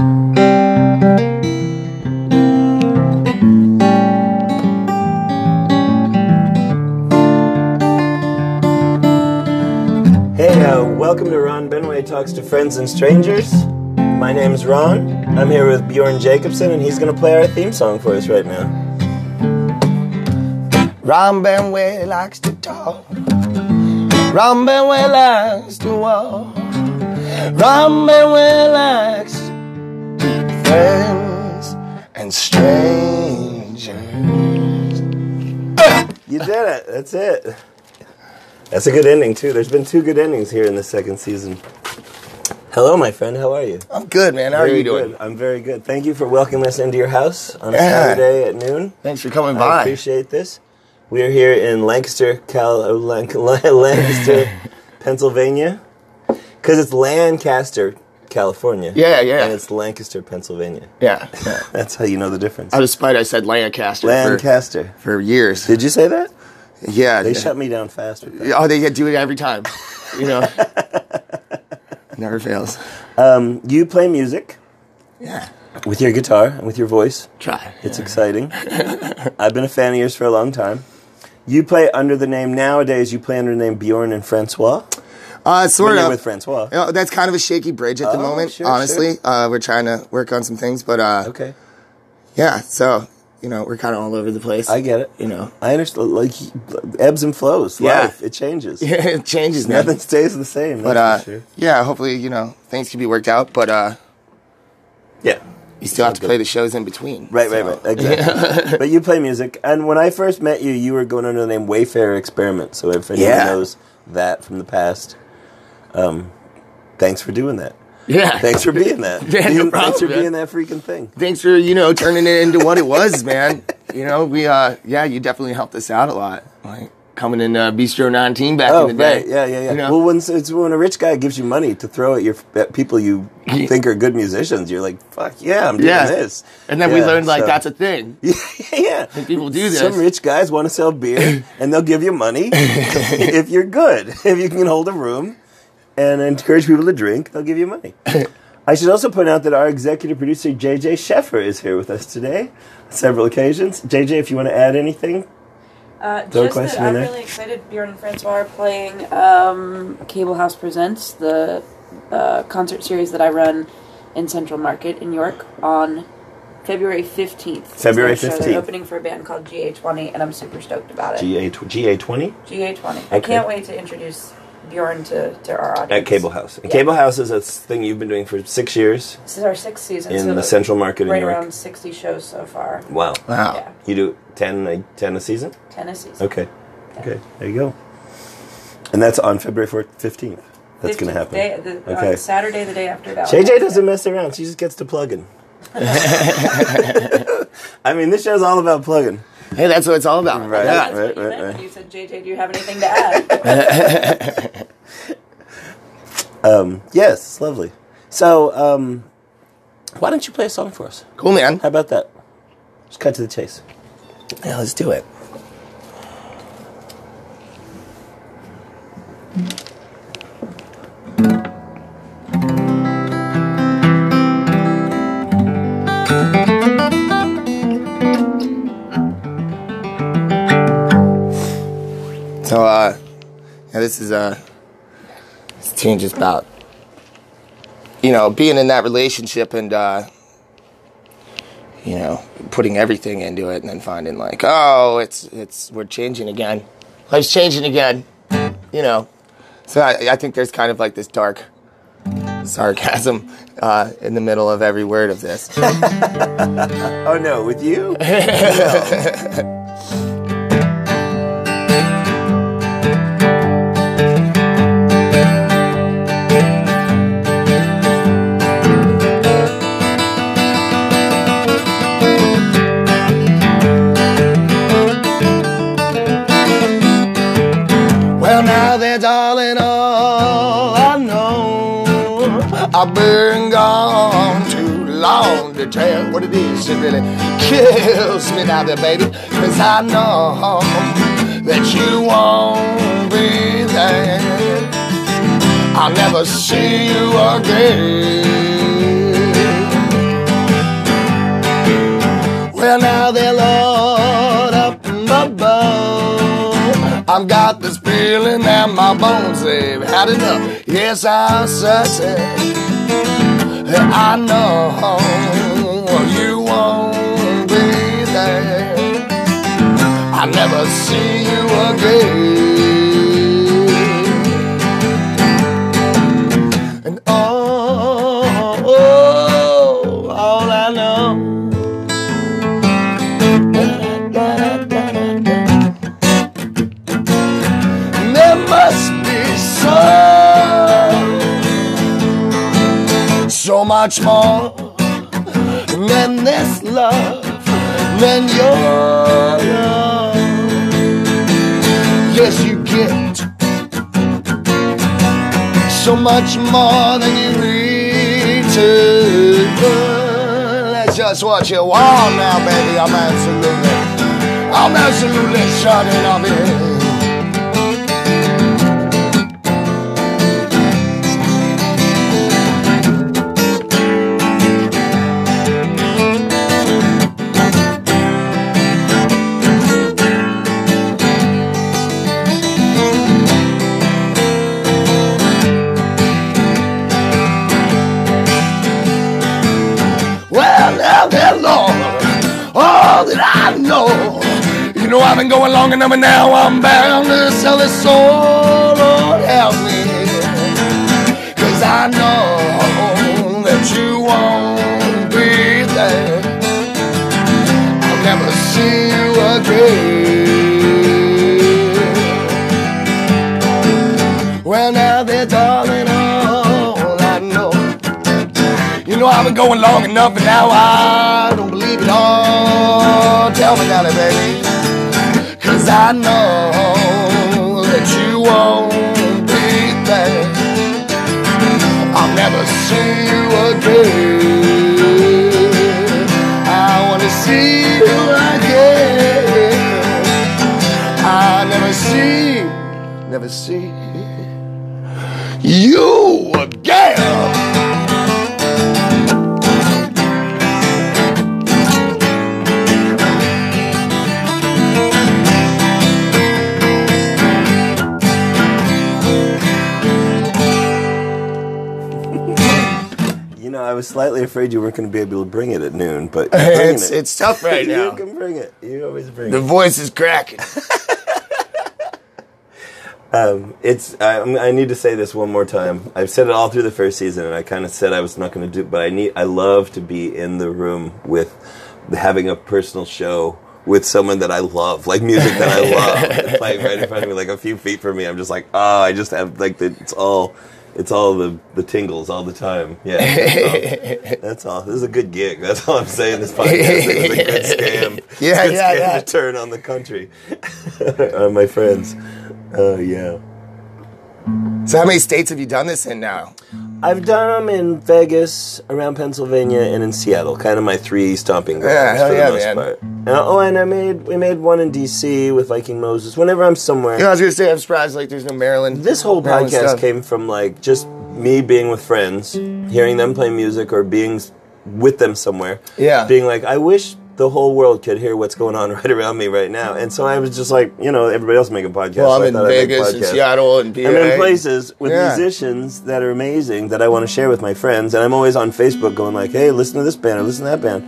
Hey, uh, welcome to Ron Benway Talks to Friends and Strangers. My name's Ron. I'm here with Bjorn Jacobson, and he's going to play our theme song for us right now. Ron Benway likes to talk. Ron Benway likes to walk. Ron Benway likes friends and strangers. You did it. That's it. That's a good ending, too. There's been two good endings here in the second season. Hello, my friend. How are you? I'm good, man. How are you doing? good. I'm very good. Thank you for welcoming us into your house on a Yeah. Saturday at noon. Thanks for coming I by. appreciate this. We are here in Lancaster, Cal- oh, Lanc- Lancaster, Pennsylvania, because it's Lancaster, California. Yeah, yeah. and it's Lancaster, Pennsylvania. yeah, yeah. That's how you know the difference. Out of spite, I said Lancaster Lancaster. for years. Did you say that? yeah, They yeah. shut me down fast with that. Oh, they do it every time. You know, never fails. Um, you play music Yeah, with your guitar and with your voice. try. It's exciting. I've been a fan of yours for a long time. You play under the name nowadays. You play under the name Bjorn and Francois. Uh, sort of. with Francois. You know, that's kind of a shaky bridge at the Oh, moment. sure, honestly, Uh, we're trying to work on some things, but uh, Okay, yeah. So you know, we're kind of all over the place. I get it. You know, I understand. Like ebbs and flows. Yeah. Life it changes. Yeah, it changes, man. Nothing stays the same. But uh, sure. yeah, hopefully you know things can be worked out. But uh, Yeah. you still have to good. play the shows in between. Right, right, right. Exactly. but you play music, and when I first met you, you were going under the name Wayfarer Experiment. So if anyone Yeah. knows that from the past, um, thanks for doing that. Yeah. Thanks for being that. Yeah, no You- problem, thanks for man. being that freaking thing. Thanks for you know turning it into what it was, man. You know, we uh, yeah, you definitely helped us out a lot. Like coming in uh, Bistro 19 back Oh, in the day. Yeah, yeah, yeah. You know? Well, when it's when a rich guy gives you money to throw at your at people you think are good musicians, you're like, "Fuck yeah, I'm doing Yeah. this." and then we learned like so- that's a thing. Yeah, yeah. people do this. Some rich guys want to sell beer, and they'll give you money if you're good. If you can hold a room and encourage people to drink, they'll give you money. I should also point out that our executive producer JJ Sheffer is here with us today, on several occasions. JJ, if you want to add anything, Uh, Throw just question that I'm there. really excited. Bjorn and Francois are playing um, Cable House Presents, the uh, concert series that I run in Central Market in York on February 15th. February 15th. They're opening for a band called GA20, and I'm super stoked about it. GA GA twenty GA20. I can't wait to introduce Bjorn to, to our audience. at Cable House. And Yeah. Cable House is a thing you've been doing for six years This is our sixth season. in so the Central Market in right York. around 60 shows so far. Wow, Wow. Yeah, you do 10 a, 10 a season? 10 a season. Okay. Okay, there you go. And that's on February 4th, 15th. That's going to happen. Day, the, Okay. on Saturday, the day after Valentine's JJ doesn't mess around. She just gets to plugging. I mean, this show's all about plugging. Hey, that's what it's all about. Right. Yeah. That's what you right, right. You said, JJ, do you have anything to add? Yes, it's lovely. So, um, why don't you play a song for us? Cool, man. How about that? Just cut to the chase. Yeah, let's do it. So, uh, yeah, this is, uh, this tune just about, you know, being in that relationship and, uh, you know, putting everything into it and then finding like, oh, it's it's we're changing again. Life's changing again. You know. So I, I think there's kind of like this dark sarcasm uh, in the middle of every word of this. Oh, no, with you? well, and all in all, I know I've been gone too long to tell what it is that really kills me now, there, baby. Cause I know that you won't be there. I'll never see you again. Well, now they're all I've got this feeling that my bones have had enough. Yes, I'm certain. I know you won't be there. I never see you again. And oh, much more than this love, than your love. Yes, you get so much more than you reach. Let's just watch it wow now, baby. I'm absolutely, I'm absolutely shutting up it. I've been going long enough and now I'm bound to sell this soul. Lord, help me, cause I know that you won't be there. I'll never see you again. Well, now that darling, all I know. You know I've been going long enough and now I don't believe it all. Tell me now, baby. I know that you won't be there. I'll never see you again. I wanna see you again. I never see, never see you again. Was slightly afraid you weren't going to be able to bring it at noon, but It's, it. it's tough right now. you can bring it. You always bring The it. voice is cracking. Um, it's. I, I need to say this one more time. I've said it all through the first season, and I kind of said I was not going to do. It, but I need. I love to be in the room with having a personal show with someone that I love, like music that I love, playing right in front of me, like a few feet from me. I'm just like, oh, I just have like the, it's all. It's all the, the tingles all the time. Yeah, that's all. That's all. This is a good gig. That's all I'm saying. This podcast is a good scam. Yeah, good yeah, scam yeah. to turn on the country, on uh, my friends. Oh yeah. So how many states have you done this in now? I've done them in Vegas, around Pennsylvania, and in Seattle. Kind of my three stomping grounds Yeah, for the yeah, most man. part. And, oh, and I made we made one in D.C. with Viking Moses. Whenever I'm somewhere, You know, I was gonna say I'm surprised like there's no Maryland. this whole Maryland podcast stuff. came from like just me being with friends, hearing them play music, or being with them somewhere. Yeah. being like, I wish the whole world could hear what's going on right around me right now. And so I was just like, you know, everybody else making podcasts. Well, I I'm in make a Vegas and. Seattle and PA. I'm in places with Yeah. musicians that are amazing that I want to share with my friends, and I'm always on Facebook going like, "Hey, listen to this band or listen to that band."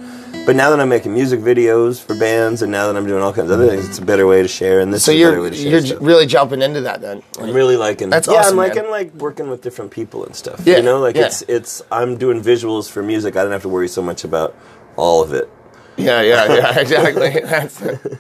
But now that I'm making music videos for bands, and now that I'm doing all kinds of other things, it's a better way to share. And this So is a better you're way to share you're stuff. really jumping into that then. I'm really liking. That's yeah, awesome, I'm man. liking like working with different people and stuff. Yeah, you know, like yeah. it's it's I'm doing visuals for music. I don't have to worry so much about all of it. Yeah, yeah, yeah, exactly. That's the,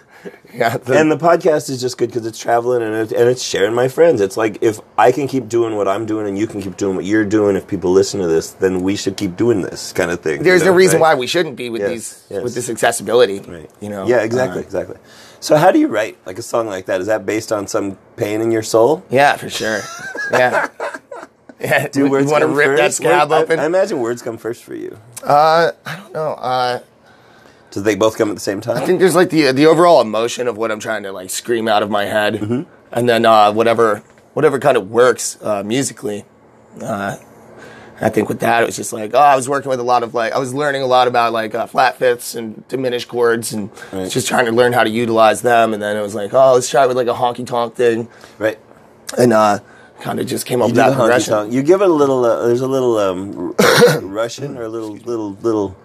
yeah, the, and the podcast is just good because it's traveling and, it, and it's sharing my friends. It's like if I can keep doing what I'm doing and you can keep doing what you're doing, if people listen to this, then we should keep doing this kind of thing. there's you no know, reason right? why we shouldn't be with Yes, these yes. with this accessibility. Right. You know. Yeah, exactly, Uh, exactly. So how do you write like a song like that? Is that based on some pain in your soul? yeah, for sure. Yeah. Yeah. Do you words want to rip that scab Word- I- open? I, imagine words come first for you. uh, I don't know. Uh, Do they both come at the same time? I think there's like the the overall emotion of what I'm trying to like scream out of my head, Mm-hmm. and then uh, whatever whatever kind of works uh, musically. Uh, I think with that, it was just like, oh, I was working with a lot of like, I was learning a lot about like uh, flat fifths and diminished chords and Right. just trying to learn how to utilize them. And then it was like, oh, let's try it with like a honky tonk thing. Right. And uh, kind of just came up You with that progression. You give it a little. Uh, there's a little um, Russian or a little little little.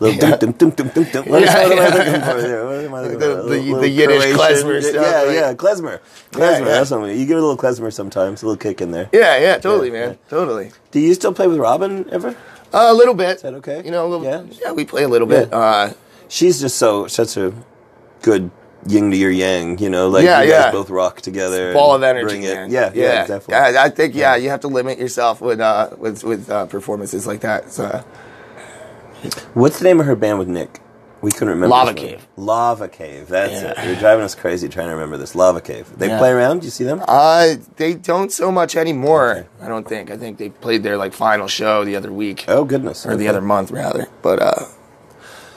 Little dum, dum, dum, dum, dum, dum. What is- Yeah, what am I looking for there? What am I looking The- for? The- little- the little Yiddish Croatian- klezmer stuff, Yeah, yeah, klezmer. Klezmer. yeah. That's what you give it a little klezmer sometimes. A little kick in there. Yeah, yeah, totally, Yeah, man. Totally. Do you still play with Robin ever? Uh, a little bit. Is that okay? You know, a little, Yeah? yeah. we play a little bit. Yeah. Uh, She's just so such a good yin to your yang. You know, like Yeah, you guys yeah. both rock together. ball of energy, Bring it. man. Yeah, yeah, definitely. I, I think yeah, you have to limit yourself with uh, with with uh, performances like that. So, What's the name of her band with Nick? We couldn't remember. Lava. Cave. Lava Cave. That's Yeah. it. You're driving us crazy trying to remember this. Lava Cave. They Yeah. play around. Do you see them? uh, they don't so much anymore. Okay. I don't think. I think they played their like final show the other week Oh goodness. or the other month rather. But uh,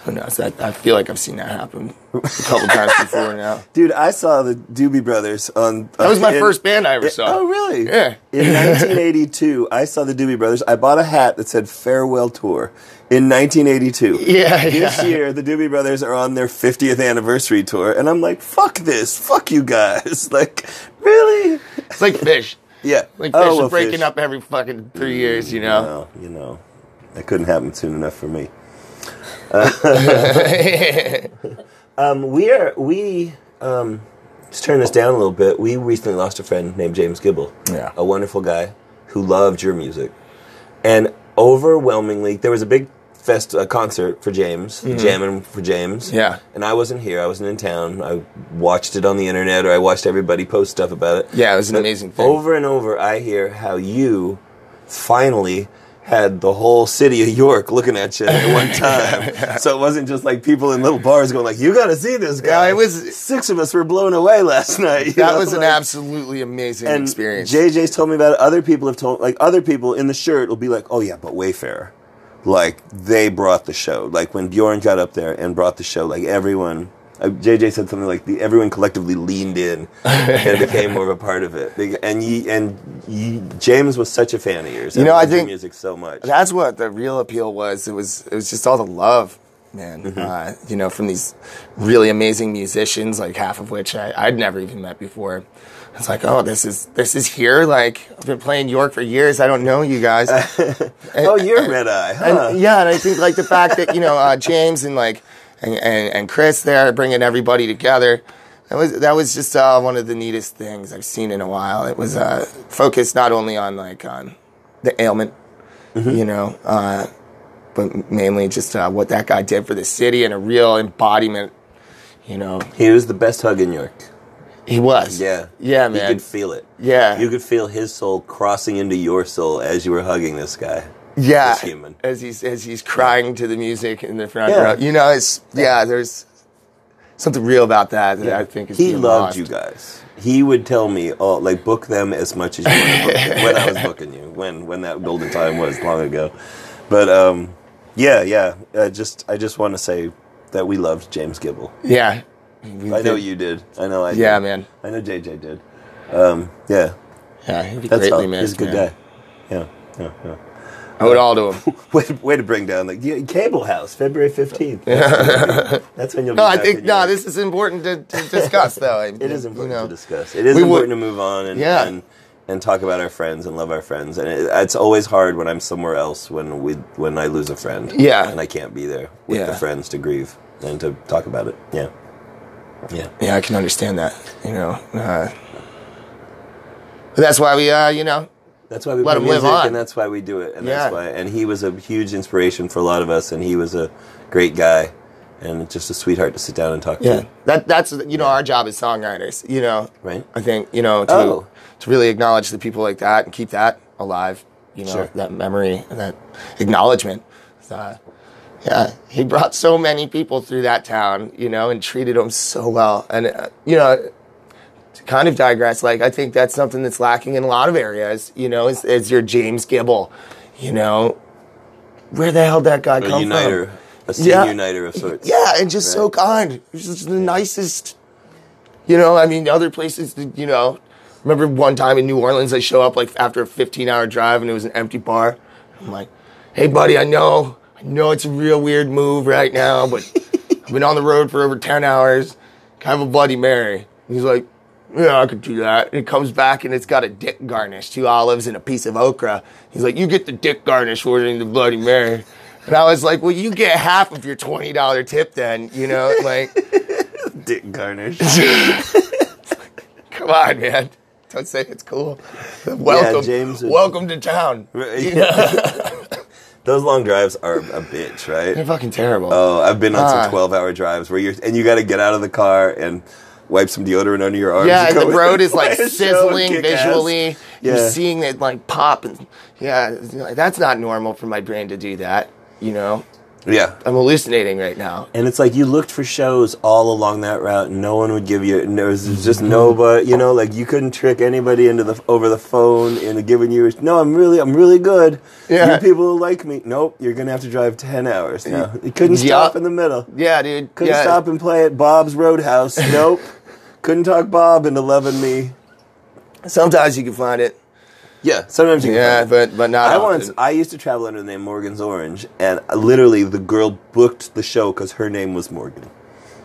who knows? I, I feel like I've seen that happen a couple times before now. Dude, I saw the Doobie Brothers on. That was my in- first band I ever saw. Oh really? Yeah. In 1982, I saw the Doobie Brothers. I bought a hat that said "Farewell Tour." In 1982. Yeah, This yeah. year, the Doobie Brothers are on their 50th anniversary tour, and I'm like, "Fuck this! Fuck you guys!" Like, really? It's like Phish. Yeah. Like Oh, Phish well, are breaking Phish. up every fucking three years. You know. Well, you know, that couldn't happen soon enough for me. um, we are we um, just turn this down a little bit. We recently lost a friend named James Gibble. Yeah. a wonderful guy who loved your music, and overwhelmingly, there was a big fest a concert for James, jamming for James. Mm-hmm. Yeah. and I wasn't here. I wasn't in town. I watched it on the internet, or I watched everybody post stuff about it. Yeah, it was an amazing thing. Over and over, I hear how you finally had the whole city of York looking at you at one time. So it wasn't just like people in little bars going like, "You got to see this guy." Yeah, it was- six of us were blown away last night. That know, was an absolutely amazing and experience. JJ's told me about it. Other people have told, like other people in the shirt will be like, "Oh yeah, but Wayfair." Like they brought the show. Like when Bjorn got up there and brought the show, like everyone. Uh, JJ said something like the, everyone collectively leaned in and became more of a part of it. And ye, and ye, James was such a fan of yours. You know, I loved think- music so much. That's what the real appeal was. It was it was just all the love, man. Mm-hmm. Uh, you know, from these really amazing musicians, like half of which I, I'd never even met before. It's like, oh, this is this is here. Like I've been playing York for years. I don't know you guys. oh, you're red eye, huh? And, yeah, and I think like the fact that you know uh, James and like and, and, and Chris there bringing everybody together. That was that was just uh, one of the neatest things I've seen in a while. It was uh, focused not only on like on the ailment, Mm-hmm. you know, uh, but mainly just uh, what that guy did for the city and a real embodiment. You know, He was the best hug in York. he was. Yeah, yeah, man. You could feel it. Yeah. you could feel his soul crossing into your soul as you were hugging this guy. Yeah, This human. as he's as he's crying to the music in the front Yeah. row. You know, it's yeah. There's something real about that that I think is he loved lost. you guys. He would tell me, "Oh, like book them as much as you want to book them." when I was booking you, when when that golden time was long ago. But um, yeah, yeah. Uh, just I just want to say that we loved James Gibble. Yeah, I know you did. I know I. Yeah, did. man. I know JJ did. Um, yeah, Yeah, he'd be that's greatly all. missed. He's a good man. guy. Yeah, yeah, yeah. I would all to him. Way, way to bring down like yeah, Cable House, February fifteenth. That's when you'll. Be No, I think in no. This is important to, to discuss, though. It is important you know. to discuss. It is We would- important to move on and, Yeah. and and talk about our friends and love our friends. And it, it's always hard when I'm somewhere else when we when I lose a friend. Yeah. and I can't be there with Yeah. the friends to grieve and to talk about it. Yeah, yeah. Yeah, I can understand that. You know, uh, but that's why we, uh, you know, That's why we Let play music, and that's why we do it. And Yeah. that's why. And he was a huge inspiration for a lot of us, and he was a great guy, and just a sweetheart to sit down and talk yeah, to. that that's you know our job as songwriters. You know, Right. I think you know to Oh. to really acknowledge the people like that and keep that alive. You know, Sure. that memory and that acknowledgement. Uh, yeah, he brought so many people through that town. You know, and treated them so well. And uh, you know, to kind of digress, like I think that's something that's lacking in a lot of areas. You know, is, is your James Gibble. You know, where the hell did that guy A come uniter, from? a scene Yeah. uniter of sorts. Yeah, and just so kind. Just the nicest. You know, I mean, other places, you know. Remember one time in New Orleans, I show up like after a 15 hour drive and it was an empty bar. I'm like, hey, buddy, I know, I know it's a real weird move right now, but I've been on the road for over 10 hours. Can I have a Bloody Mary? He's like, yeah, I could do that. And he comes back and it's got a dick garnish, two olives and a piece of okra. He's like, you get the dick garnish ordering the Bloody Mary. And I was like, well, you get half of your $20 tip then, you know, like, Dick garnish. come on, man. Don't say it's cool. Welcome, James would- welcome to town. Those long drives are a bitch, right? They're fucking terrible. Oh, I've been on Ah. some twelve-hour drives where you're and you got to get out of the car and wipe some deodorant under your arms. yeah, and the road is like and show and sizzling kick ass. visually. Yeah. You're seeing it like pop, and yeah, like, that's not normal for my brain to do that. You know, Yeah, I'm hallucinating right now. and it's like you looked for shows all along that route, and no one would give you. There was just Mm-hmm. nobody. You know, like you couldn't trick anybody into the over the phone into giving you. No, I'm really, I'm really good. Yeah. you people will like me. Nope, you're gonna have to drive ten hours now. You couldn't Yeah. stop in the middle. Yeah, dude. Couldn't yeah. stop and play at Bob's Roadhouse. Nope. Couldn't talk Bob into loving me. Sometimes you can find it. Yeah, sometimes you can. Yeah, find it. but but not. I often. once I used to travel under the name Morgan's Orange, and literally the girl booked the show because her name was Morgan.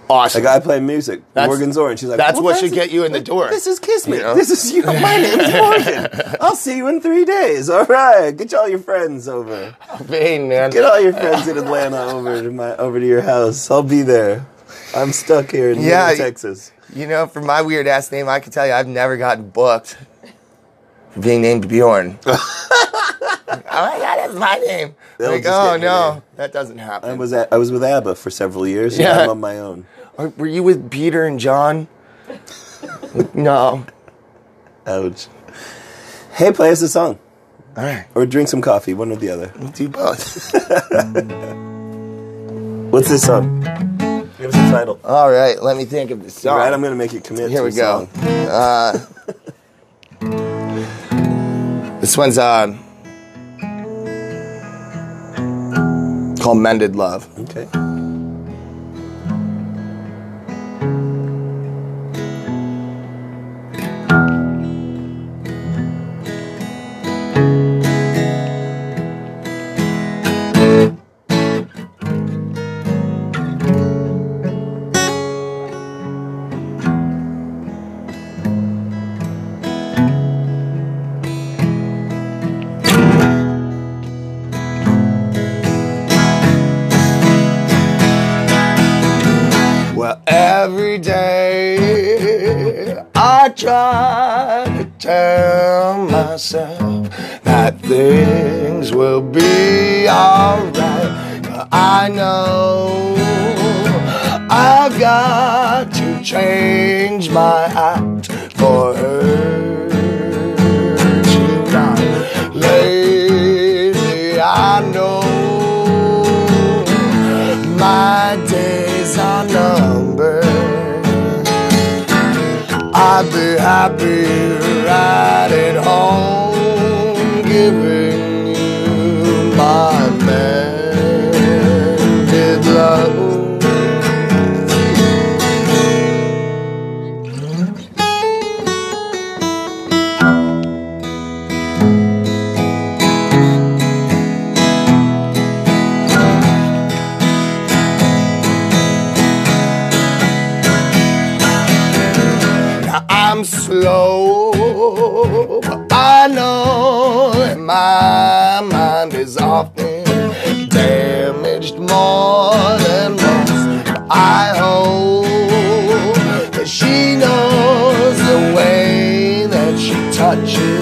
awesome. Like I play music, That's- Morgan's Orange. She's like, that's well, what should get you in the door, This is Kiss Me. you know? This is you. My name's Morgan. I'll see you in three days. All right, get all your friends over. Vain, man. Get all your friends in Atlanta over to my over to your house. I'll be there. I'm stuck here in Yeah, Texas. You know, for my weird ass name, I can tell you I've never gotten booked for being named Bjorn. oh my god, that's my name. They'll like, oh no, that doesn't happen. I was at, I was with ABBA for several years. Yeah. Yeah, I'm on my own. Or Were you with Peter and John? no. Ouch. Hey, play us a song All right, or drink some coffee. One or the other. we'll do both. What's this song? Give us a title. All right, let me think of the song. All right, I'm gonna make you commit. Here to we go. Uh, this one's uh, called Mended Love. Okay. I try to tell myself that things will be alright. But I know I've got to change my act happy right at home, giving often damaged more than. But I hope that she knows the way that she touches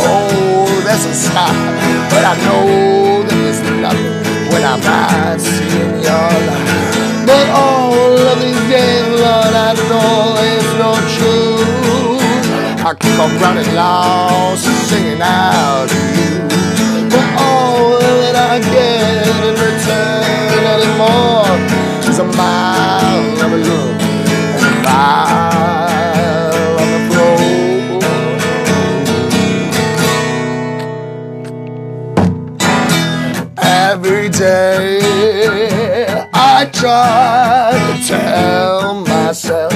hole, there's a sky. But I know that there's nothing when I'm not seeing your light. But all of these days, Lord, I know it's not true. I keep on running lost, singing out to you. But all that I get in return anymore is a mile I try to tell myself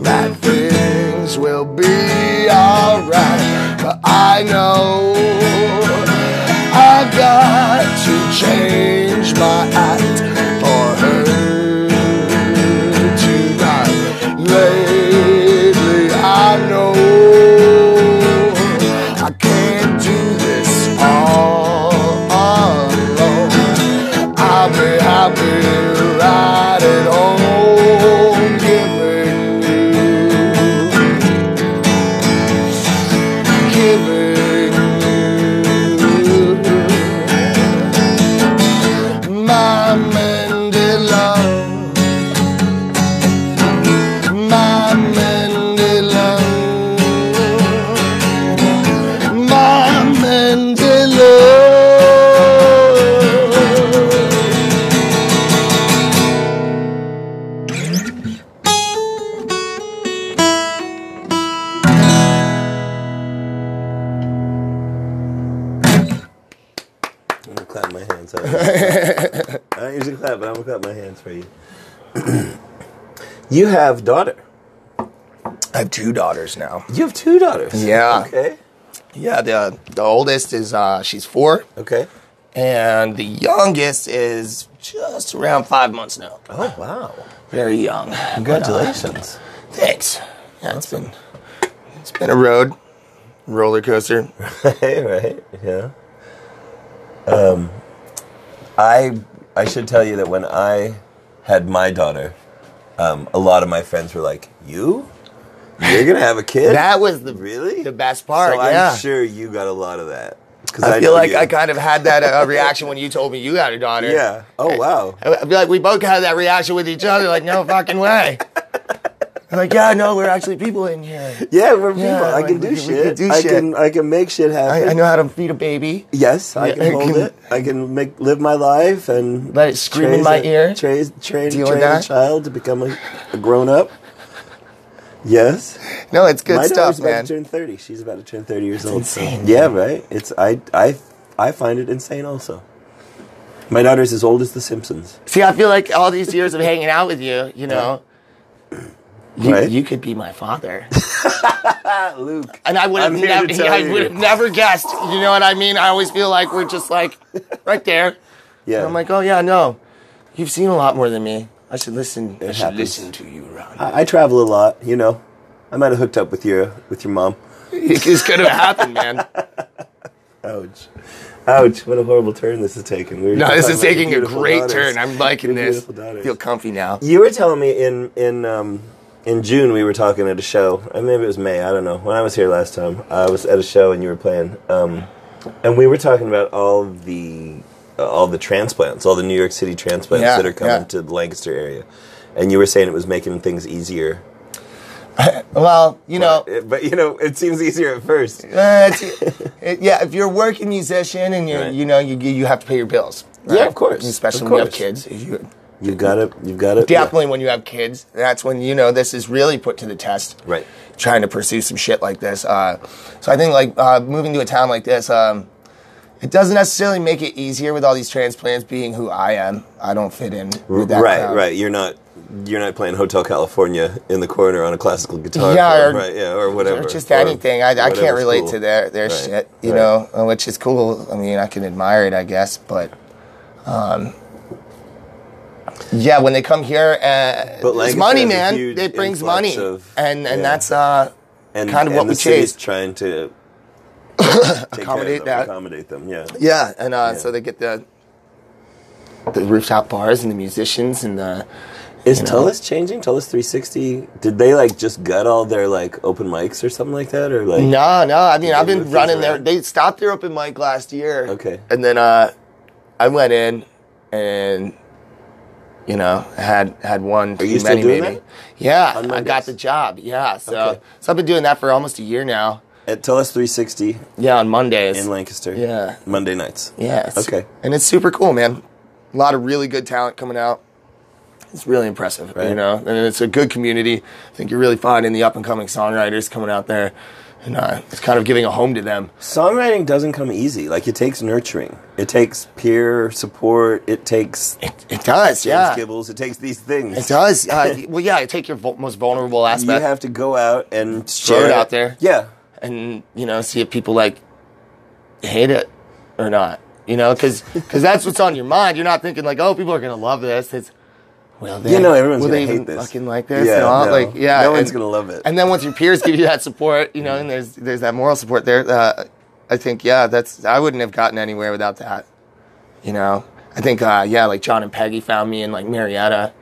that things will be alright, but I know I've got to change my act you have daughter. I have two daughters now. You have two daughters. Yeah. Okay. Yeah, the the oldest is uh, she's four, Okay. and the youngest is just around five months now. Oh wow! Very young. Congratulations. Thanks. Yeah, it's been it's been a road roller coaster. right, right, yeah. Um, I I should tell you that when I had my daughter, um, a lot of my friends were like, "You, you're gonna have a kid?" That was the really the best part. So yeah. I'm sure you got a lot of that. 'Cause I feel like you. I kind of had that uh, reaction when you told me you had a daughter. Yeah. Oh wow. I I feel like we both had that reaction with each other. Like, no fucking way. I'm like, yeah, no, we're actually people in here. Yeah, we're people. Yeah, I can we- do we can shit. do I shit. can I can make shit happen. I, I know how to feed a baby. Yes, I Yeah, can hold can- it. I can make live my life and Let it scream in my a- ear. Train, train, train a child to become a, a grown up. Yes, No, it's good my stuff, daughter's about to turn thirty. She's about to turn thirty years old. so- insane, Yeah, right. It's I I I find it insane. Also, my daughter's as old as The Simpsons. See, I feel like all these years of hanging out with you, you know, you, Right. you could be my father. Luke. And I would have I'm here to never, I would have never guessed. You know what I mean? I always feel like we're just like right there. Yeah, And I'm like, oh yeah, no, you've seen a lot more than me. I should listen. I It should happens. listen to you, Ron. I, I travel a lot. You know, I might have hooked up with your with your mom. This could have happened, man. Ouch. Ouch. What a horrible turn this is taking. We No, this is taking a great daughters. turn. I'm liking Your this. Feel comfy now. You were telling me in in um, in June we were talking at a show. Maybe it was May. I don't know. When I was here last time, I was at a show and you were playing, um, and we were talking about all the uh, all the transplants, all the New York City transplants Yeah, that are coming yeah. to the Lancaster area, and you were saying it was making things easier. Well, you know, but, but you know, it seems easier at first. Uh, it- yeah, if you're a working musician and you Right. you know you you have to pay your bills. Yeah, of course, Especially of when you have kids. You, You've got it. You've got it. definitely when you have kids, that's when you know this is really put to the test. Right. Trying to pursue some shit like this. Uh, so I think like uh, moving to a town like this, um, it doesn't necessarily make it easier with all these transplants being who I am. I don't fit in with that right, crowd. right. You're not. You're not playing Hotel California in the corner on a classical guitar. Yeah, or- right, yeah, or whatever. Or just Or anything. I, I can't relate cool. to their their Right, shit, you right. know, which is cool. I mean, I can admire it, I guess, but um, yeah, when they come here, uh, it's money, man. It brings money, of- and and yeah. that's uh, and, kind of and what the we chased. trying to take care of Accommodate that. Accommodate them. Yeah. yeah, and uh, Yeah. so they get the the rooftop bars and the musicians and the Is you know? Tellus changing? Tellus 360? Did they like just gut all their like open mics or something like that, or like? No, no. I mean, I've been running there. They stopped their open mic last year. Okay. And then uh, I went in and you know had had one. Are you still many, doing maybe. that? Yeah, I got the job. Yeah, so Okay. so I've been doing that for almost a year now. At Tellus 360 Yeah, on Mondays. in Lancaster. Yeah. Monday nights. Yeah. Okay. And it's super cool, man. A lot of really good talent coming out. It's really impressive, Right. you know. And it's a good community. I think you're really finding the up and coming songwriters coming out there, and uh, it's kind of giving a home to them. Songwriting doesn't come easy. Like it takes nurturing. It takes peer support. It takes It, it does, James yeah. Gibbles. It takes these things. It does. Uh, well, yeah. it takes your vul- most vulnerable aspect. you have to go out and Throw share it out there. Yeah. and you know see if people like hate it or not. You know, because because that's what's on your mind. You're not thinking like, oh, people are gonna love this. It's well, they, You know everyone's will gonna they hate even this. fucking like this. Yeah, and all? no. like yeah, No one's and- gonna love it. And then once your peers give you that support, you know, and there's there's that moral support there. Uh, I think yeah, that's I wouldn't have gotten anywhere without that. You know, I think uh, yeah, like John and Peggy found me in like Marietta,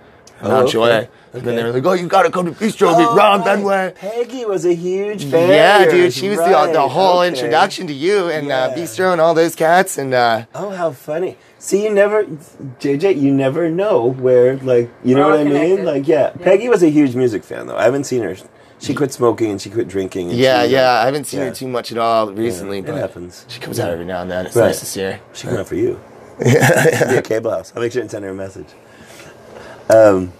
Mount okay. Joy, and then they were like, oh, you got to come to Bistro, meet Oh, Ron right. Benway. Peggy was a huge fan. Yeah, dude, she was Right, the, the whole okay. introduction to you and Yeah. uh, Bistro and all those cats. And uh, Oh, how funny! See, you never, JJ, you never know where, like, you know We're what I all mean? Like, yeah. Peggy was a huge music fan, though. I haven't seen her. She quit smoking and she quit drinking. And yeah, she, yeah, I haven't seen yeah. her too much at all recently, it but happens. she comes out every now and then. It's Right. nice to see her. She came out for you. yeah, yeah. Cable house. I'll make sure and send her a message. Um.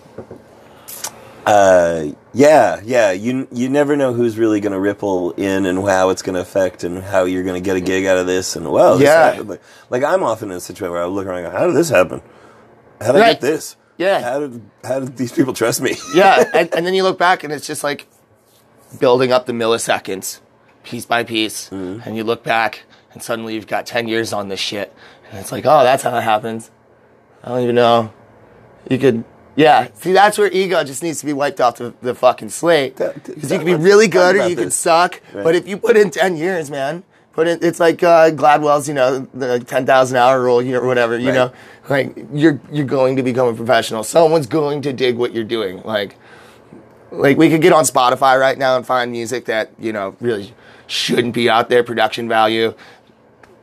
Uh. Yeah. Yeah. You you never know who's really going to ripple in and how it's going to affect and how you're going to get a gig out of this and well. This Yeah. happened. Like, like I'm often in a situation where I look around and go, how did this happen? How did I get this? Yeah. How did how did these people trust me? yeah, and, and then you look back and it's just like building up the milliseconds, piece by piece, Mm-hmm. and you look back and suddenly you've got ten years on this shit, and it's like, oh, that's how it happens. I don't even know. You could, yeah. See, that's where ego just needs to be wiped off the, the fucking slate. Because you can be really good or you can suck. Right. But if you put in ten years, man, put in. It's like uh, Gladwell's, you know, the ten thousand hour rule, you know, or whatever. You Right. know, like you're you're going to become a professional. Someone's going to dig what you're doing. Like like we could get on Spotify right now and find music that you know really shouldn't be out there. Production value,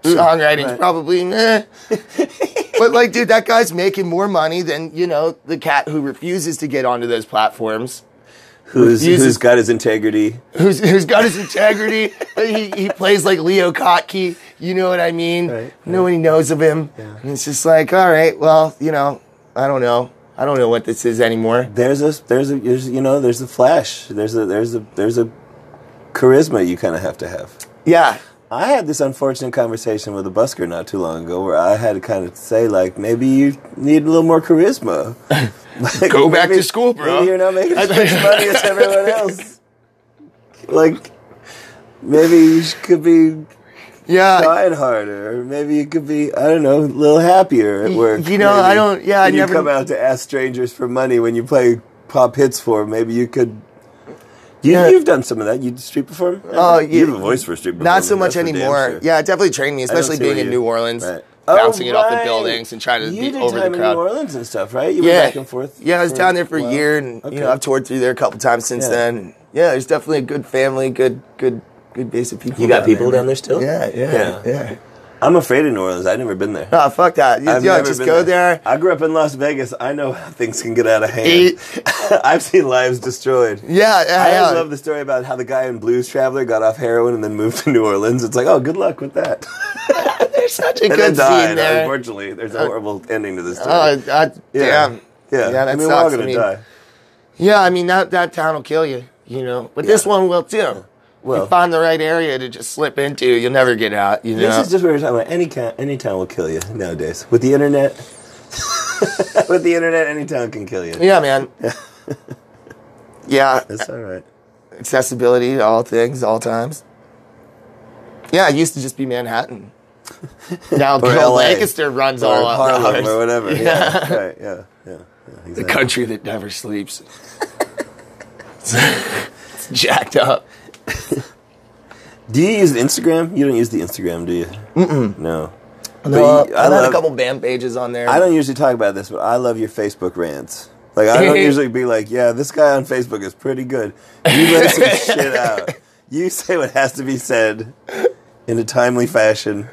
Mm. songwriting's right. probably meh. but like, dude, that guy's making more money than you know the cat who refuses to get onto those platforms. who's Refuses- who's got his integrity? Who's, who's got his integrity? he, he plays like Leo Kottke. You know what I mean? Right, Nobody knows of him. Yeah. And it's just like, all right, well, you know, I don't know. I don't know what this is anymore. There's a there's a there's, you know there's a flash. There's a there's a there's a charisma you kind of have to have. Yeah. I had this unfortunate conversation with a busker not too long ago where I had to kind of say like maybe you need a little more charisma. Like, Go back maybe- to school, bro. Maybe you're not making as much money as everyone else. Like maybe you could be Yeah. trying harder. Or maybe you could be I don't know a little happier at work. you know, I don't- yeah, I When you never- come out to ask strangers for money when you play pop hits for Maybe you could. You, Yeah. You've done some of that. You street perform. Oh, you have a voice for street performing. Not so much that's anymore. sure. Yeah, it definitely trained me, especially being in you- New Orleans, Right. bouncing Oh, it off the oh, buildings and trying to you be did over time the in crowd. New Orleans and stuff, right? You yeah, went back and forth. Yeah, I was for down there for a year, and Okay. you know I've toured through there a couple times since Yeah. then. Yeah, there's definitely a good family, good, good, good base of people. You got people down there still? Yeah, yeah, Yeah. yeah. I'm afraid of New Orleans. I've never been there. Oh fuck that! You, I've yeah, never just been go there. I grew up in Las Vegas. I know how things can get out of hand. I've seen lives destroyed. Yeah, yeah, I yeah. love the story about how the guy in Blues Traveler got off heroin and then moved to New Orleans. It's like, oh, good luck with that. There's such a and good died. scene there. Unfortunately, there's a horrible ending to this story. Oh, uh, damn. Yeah, Yeah, I mean, we're all I mean, die. Yeah, I mean that that town will kill you, you know. But this one will too. Well- you find the right area to just slip into, you'll never get out. You know. This is just what we're talking about. Any ca- any town will kill you nowadays with the internet. with the internet, any town can kill you. yeah, man. yeah, That's all right. accessibility to all things, all times. Yeah, it used to just be Manhattan. Now. Lancaster runs Or all Harlem or whatever. Yeah, right. Yeah, yeah. yeah The country that never sleeps. it's jacked up. Do you use Instagram? You don't use the Instagram, do you? Mm-mm. No. No, you- I've had a couple band pages on there. I don't usually talk about this, but I love your Facebook rants. Like I don't usually be like, yeah, this guy on Facebook is pretty good. You let some shit out. You say what has to be said in a timely fashion,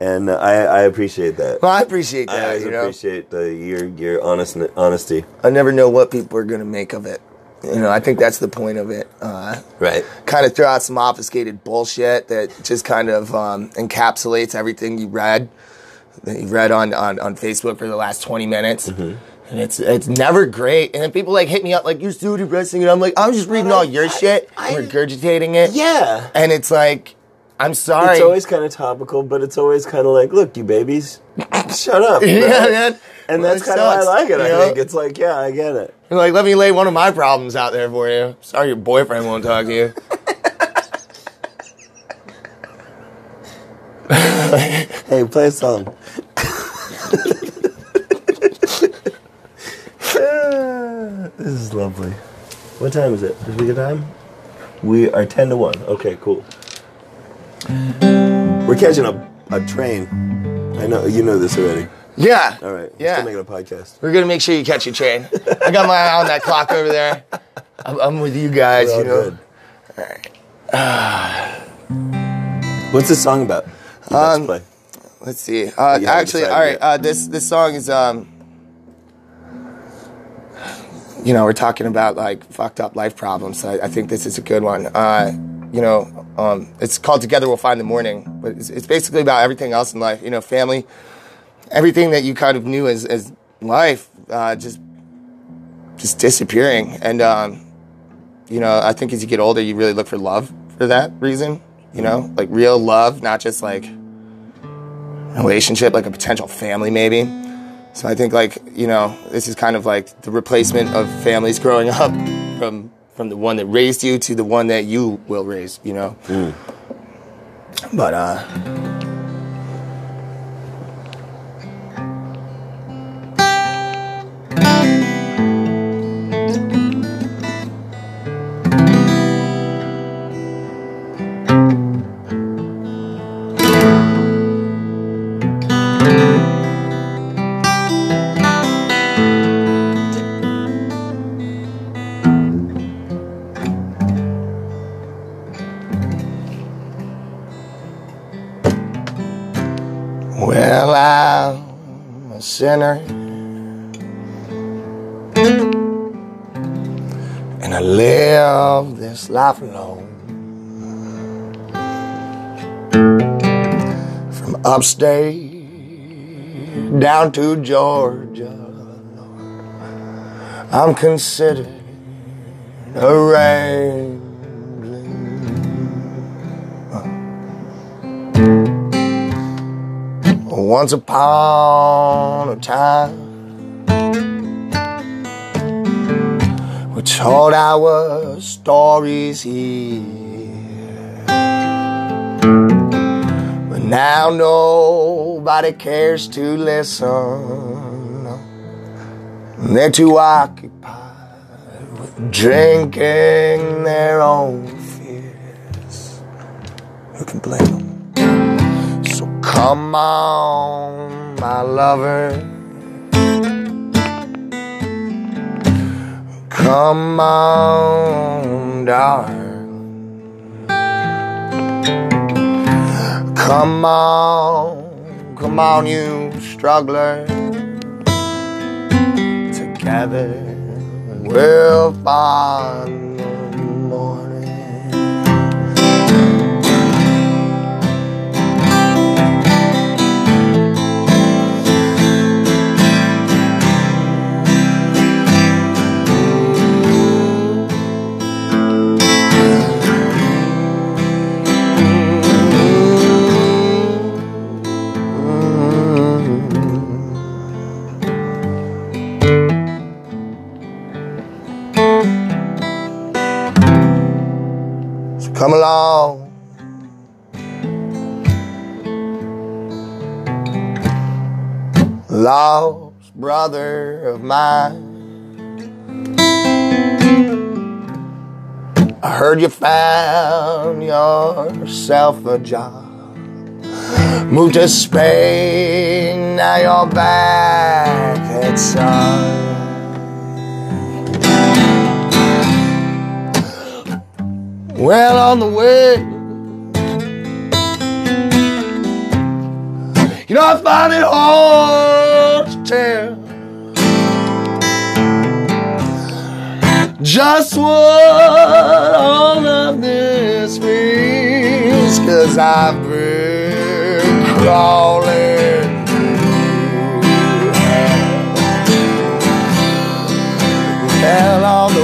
and uh, I, I appreciate that. Well, I appreciate I that. always you know, I appreciate the, your your honest honesty. I never know what people are gonna make of it. You know, I think that's the point of it. Uh, Right. kind of throw out some obfuscated bullshit that just kind of um, encapsulates everything you read that you read on, on, on Facebook for the last 20 minutes. Mm-hmm. And it's it's never great. And then people like hit me up like you're still depressing, and I'm like I'm just reading all your shit I, and regurgitating it. Yeah. And it's like I'm sorry. It's always kind of topical, but it's always kind of like, look, you babies, shut up. yeah, man. And Well, that's kind of why I like it. you I know? think it's like, yeah, I get it. And like, let me lay one of my problems out there for you. Sorry, your boyfriend won't talk to you. Hey, play a song. This is lovely. What time is it? Is we good time? We are ten to one. Okay, cool. We're catching a, a train. I know you know this already. Yeah. All right. We're Yeah. still making a podcast. We're gonna make sure you catch your train. I got my eye on that clock over there. I'm, I'm with you guys. All you know. good. What's this song about? Let's Um, play. Let's see. Uh, actually, all right. Uh, this this song is um. You know, we're talking about like fucked up life problems. So I, I think this is a good one. Uh, you know, um, it's called "Together We'll Find the Morning," but it's, it's basically about everything else in life. You know, family, everything that you kind of knew as as life, uh, just just disappearing. And um, you know, I think as you get older, you really look for love for that reason. You know, like real love, not just like relationship, like a potential family, maybe. So I think, like you know, this is kind of like the replacement of families growing up from from the one that raised you to the one that you will raise. You know. But uh. From upstate down to Georgia, I'm considered a rain. Once upon a time, we told our stories here. Now nobody cares to listen. They're too occupied with drinking their own fears. Who can blame them? So come on, my lover. Come on, darling. Come on, come on, you struggler. Together we'll find father of mine. I heard you found yourself a job. Moved to Spain, now you're back at sun. Well, on the way, you know, I find it hard to tell just what all of this means, cause I've been crawling hell on the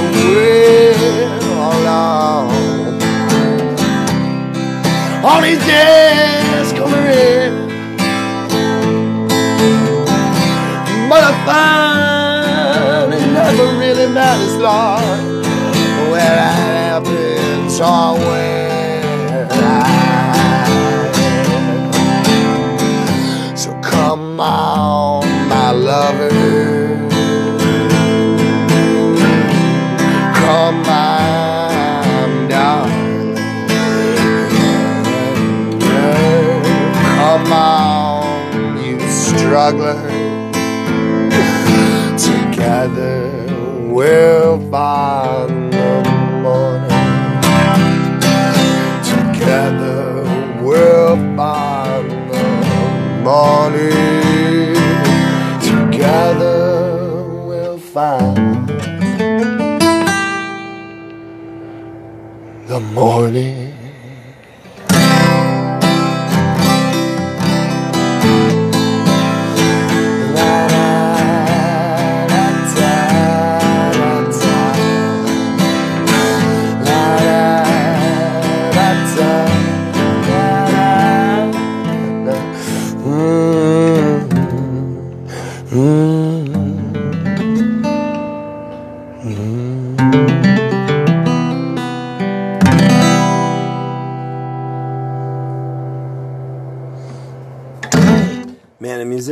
struggler. Together we'll find the morning. Together we'll find the morning. Together we'll find the morning.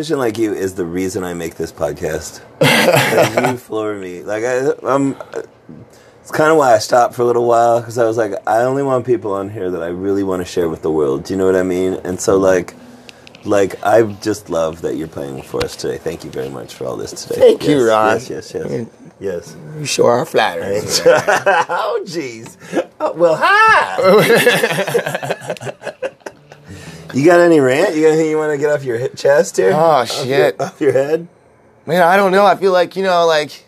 Musician like you is the reason I make this podcast. You floor me. Like I, I'm. It's kind of why I stopped for a little while because I was like, I only want people on here that I really want to share with the world. Do you know what I mean? And so, mm-hmm. like, like I just love that you're playing for us today. Thank you very much for all this today. Thank yes, you, Ron. Yes, yes, yes, yes. You sure are flattering. oh, jeez. Oh, well, hi. you got any rant? You got anything you want to get off your chest here? Oh, Off shit. Your, off your head? Man, I don't know. I feel like, you know, like,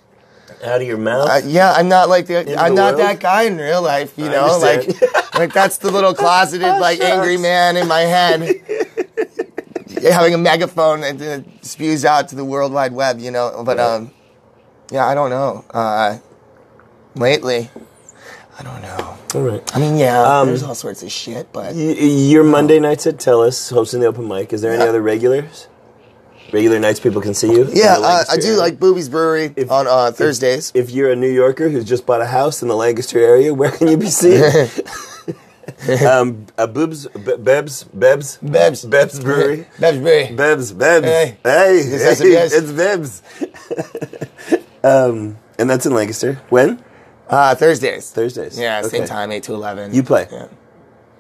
Out of your mouth? uh, yeah, I'm not like the, I'm the not world? that guy in real life, you I know? Like, understand. like that's the little closeted, like, shucks. angry man in my head. having a megaphone that uh, spews out to the World Wide Web, you know? But, Right. um, yeah, I don't know. Uh, lately, I don't know. All right. I mean, yeah, Um, there's all sorts of shit, but Y- Your Monday nights at Tellus, hosting the open mic. Is there any other regulars? Regular nights people can see you? yeah, uh, I do area? like Bube's Brewery If- on uh, Thursdays. If you're a New Yorker who's just bought a house in the Lancaster area, where can you be seen? um, uh, Boobs, Be- Bebs, Bebs, Bebs. Bebs Brewery. Bebs Brewery. Bebs, Bebs. Hey. Hey, yes, hey, it's Bebs. um, and that's in Lancaster. When? Uh, Thursdays. Thursdays. Yeah, same time, 8 to 11. You play. Yeah.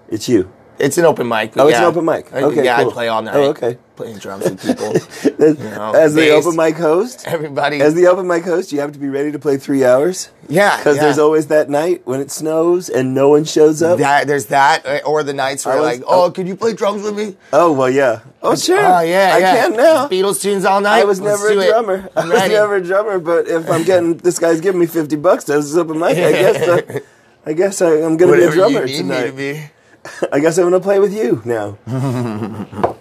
It's you. It's an open mic. Oh, it's an open mic. Okay, yeah, cool. I play all night. Oh, okay. Playing drums with people. As, know, as the open mic host, Everybody. as the open mic host, you have to be ready to play three hours yeah. because yeah. there's always that night when it snows and no one shows up. that, there's that, uh, or the nights where was- like, oh, could you play drums with me? Oh well, yeah. Oh sure. Oh yeah, I yeah. can now. Beatles tunes all night. I was Let's never a drummer. I was never a drummer, but if I'm getting this guy's giving me fifty bucks to this open mic, I guess uh, I guess I, I'm going to be a drummer you tonight. to. I guess I'm going to play with you now.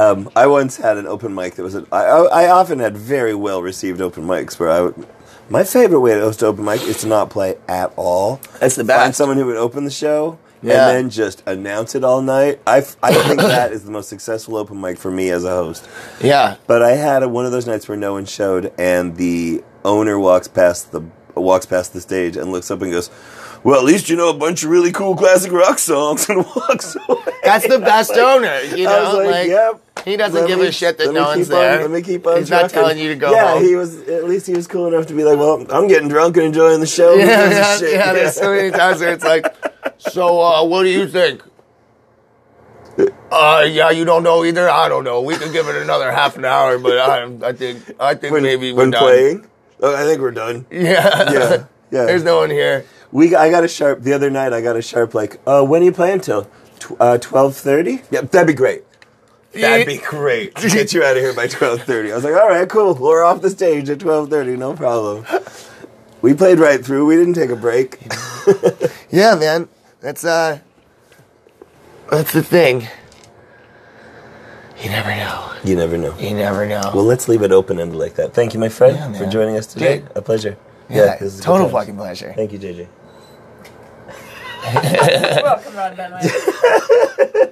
Um, I once had an open mic that was. A, I, I I often had very well received open mics where I would. My favorite way to host open mic is to not play at all. That's the best. Find someone who would open the show Yeah. and then just announce it all night. I, f- I think that is the most successful open mic for me as a host. Yeah. But I had a, one of those nights where no one showed, and the owner walks past the walks past the stage and looks up and goes, "Well, at least you know a bunch of really cool classic rock songs," and walks away. That's the best owner, you know? like, like, "Yep." He doesn't give me- a shit that no one's on- there. let me keep on. He's not telling you to go Yeah, home. he was. At least he was cool enough to be like, "Well, I'm getting drunk and enjoying the show." Yeah, yeah, shit?" yeah. There's so many times where it's like, so uh, what do you think? Uh, yeah, you don't know either. I don't know. We could give it another half an hour, but I, I think, I think when, maybe we're when done. playing. Oh, I think we're done. Yeah, Yeah, Yeah. There's no one here. We I got a sharp the other night. I got a sharp like. Uh, when are you playing till? Tw- uh, twelve thirty. Yeah, that'd be great. That'd be great. to Get you out of here by twelve thirty. I was like, all right, cool. We're off the stage at twelve thirty. No problem. We played right through. We didn't take a break. Yeah, man. That's uh that's the thing. You never know. You never know. You never know. Well, let's leave it open ended like that. Thank you, my friend, Yeah, for joining us today. Dude. A pleasure. yeah, this total times. fucking pleasure. Thank you, JJ. Welcome, Ron Benway.